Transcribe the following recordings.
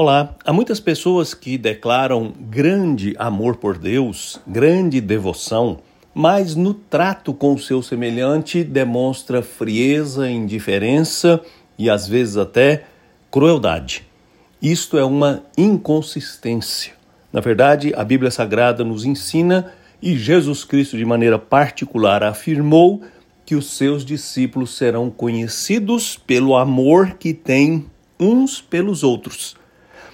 Olá, há muitas pessoas que declaram grande amor por Deus, grande devoção, mas no trato com o seu semelhante demonstra frieza, indiferença e às vezes até crueldade. Isto é uma inconsistência. Na verdade, a Bíblia Sagrada nos ensina e Jesus Cristo, de maneira particular, afirmou que os seus discípulos serão conhecidos pelo amor que têm uns pelos outros.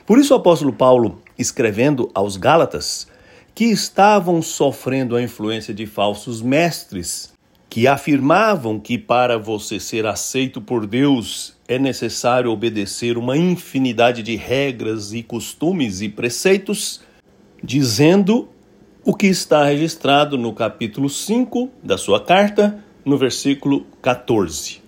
Por isso o apóstolo Paulo, escrevendo aos Gálatas, que estavam sofrendo a influência de falsos mestres, que afirmavam que para você ser aceito por Deus é necessário obedecer uma infinidade de regras e costumes e preceitos, dizendo o que está registrado no capítulo 5 da sua carta, no versículo 14.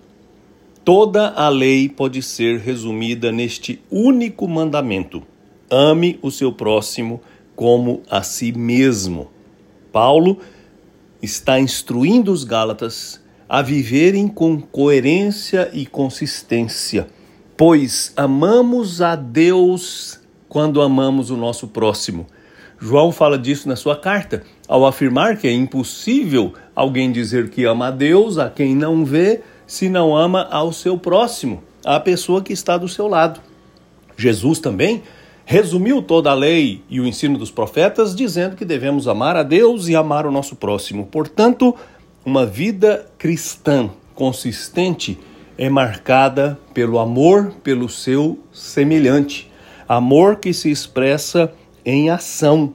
Toda a lei pode ser resumida neste único mandamento: ame o seu próximo como a si mesmo. Paulo está instruindo os Gálatas a viverem com coerência e consistência, pois amamos a Deus quando amamos o nosso próximo. João fala disso na sua carta, ao afirmar que é impossível alguém dizer que ama a Deus a quem não vê se não ama ao seu próximo, a pessoa que está do seu lado. Jesus também resumiu toda a lei e o ensino dos profetas dizendo que devemos amar a Deus e amar o nosso próximo. Portanto, uma vida cristã consistente é marcada pelo amor pelo seu semelhante, amor que se expressa em ação.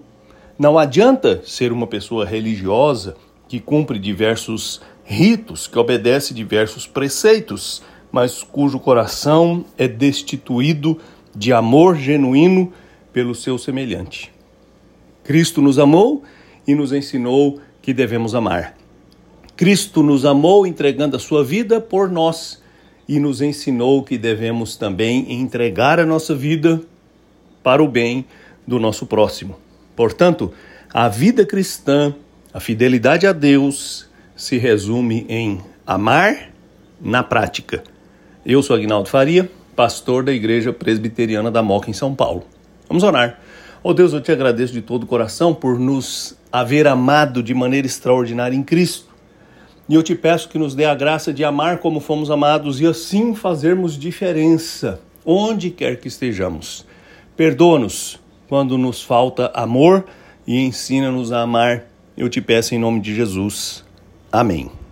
Não adianta ser uma pessoa religiosa que cumpre diversos ritos, que obedece diversos preceitos, mas cujo coração é destituído de amor genuíno pelo seu semelhante. Cristo nos amou e nos ensinou que devemos amar. Cristo nos amou entregando a sua vida por nós e nos ensinou que devemos também entregar a nossa vida para o bem do nosso próximo. Portanto, a vida cristã, a fidelidade a Deus, se resume em amar na prática. Eu sou Agnaldo Faria, pastor da Igreja Presbiteriana da Moca em São Paulo. Vamos orar. Oh Deus, eu te agradeço de todo o coração por nos haver amado de maneira extraordinária em Cristo. E eu te peço que nos dê a graça de amar como fomos amados e assim fazermos diferença onde quer que estejamos. Perdoa-nos quando nos falta amor e ensina-nos a amar. Eu te peço em nome de Jesus. Amém.